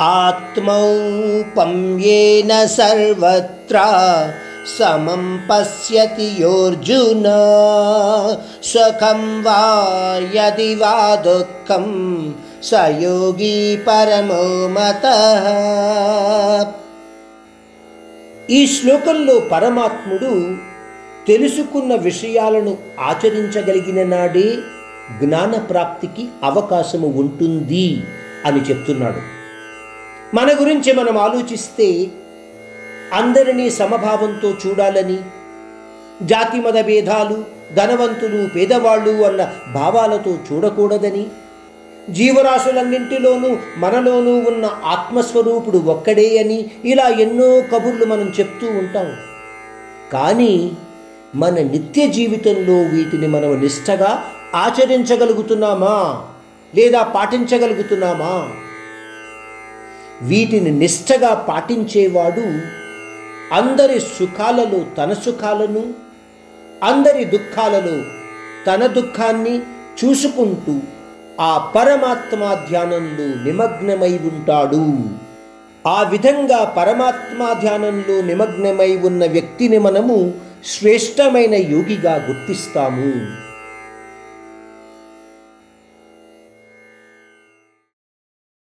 ఆత్మౌపమ్యేన సర్వత్రా సమం పశ్యతి యోర్జున సుఖం వా వా దుఃఖం సయోగి పరమో మత ఈ శ్లోకంలో పరమాత్ముడు తెలుసుకున్న విషయాలను ఆచరించగలిగిన నాడే జ్ఞాన ప్రాప్తికి అవకాశము ఉంటుంది అని చెప్తున్నాడు. మన గురించి మనం ఆలోచిస్తే అందరినీ సమభావంతో చూడాలని జాతి మత భేదాలు ధనవంతులు పేదవాళ్ళు అన్న భావాలతో చూడకూడదని జీవరాశులన్నింటిలోనూ మనలోనూ ఉన్న ఆత్మస్వరూపుడు ఒక్కడే అని ఇలా ఎన్నో కబుర్లు మనం చెప్తూ ఉంటాం. కానీ మన నిత్య జీవితంలో వీటిని మనం నిష్టగా ఆచరించగలుగుతున్నామా? లేదా పాటించగలుగుతున్నామా? వీటిని నిష్ఠగా పాటించేవాడు అందరి సుఖాలలో తన సుఖాలను అందరి దుఃఖాలలో తన దుఃఖాన్ని చూసుకుంటూ ఆ పరమాత్మా ధ్యానంలో నిమగ్నమై ఉంటాడు. ఆ విధంగా పరమాత్మా ధ్యానంలో నిమగ్నమై ఉన్న వ్యక్తిని మనము శ్రేష్టమైన యోగిగా గుర్తిస్తాము.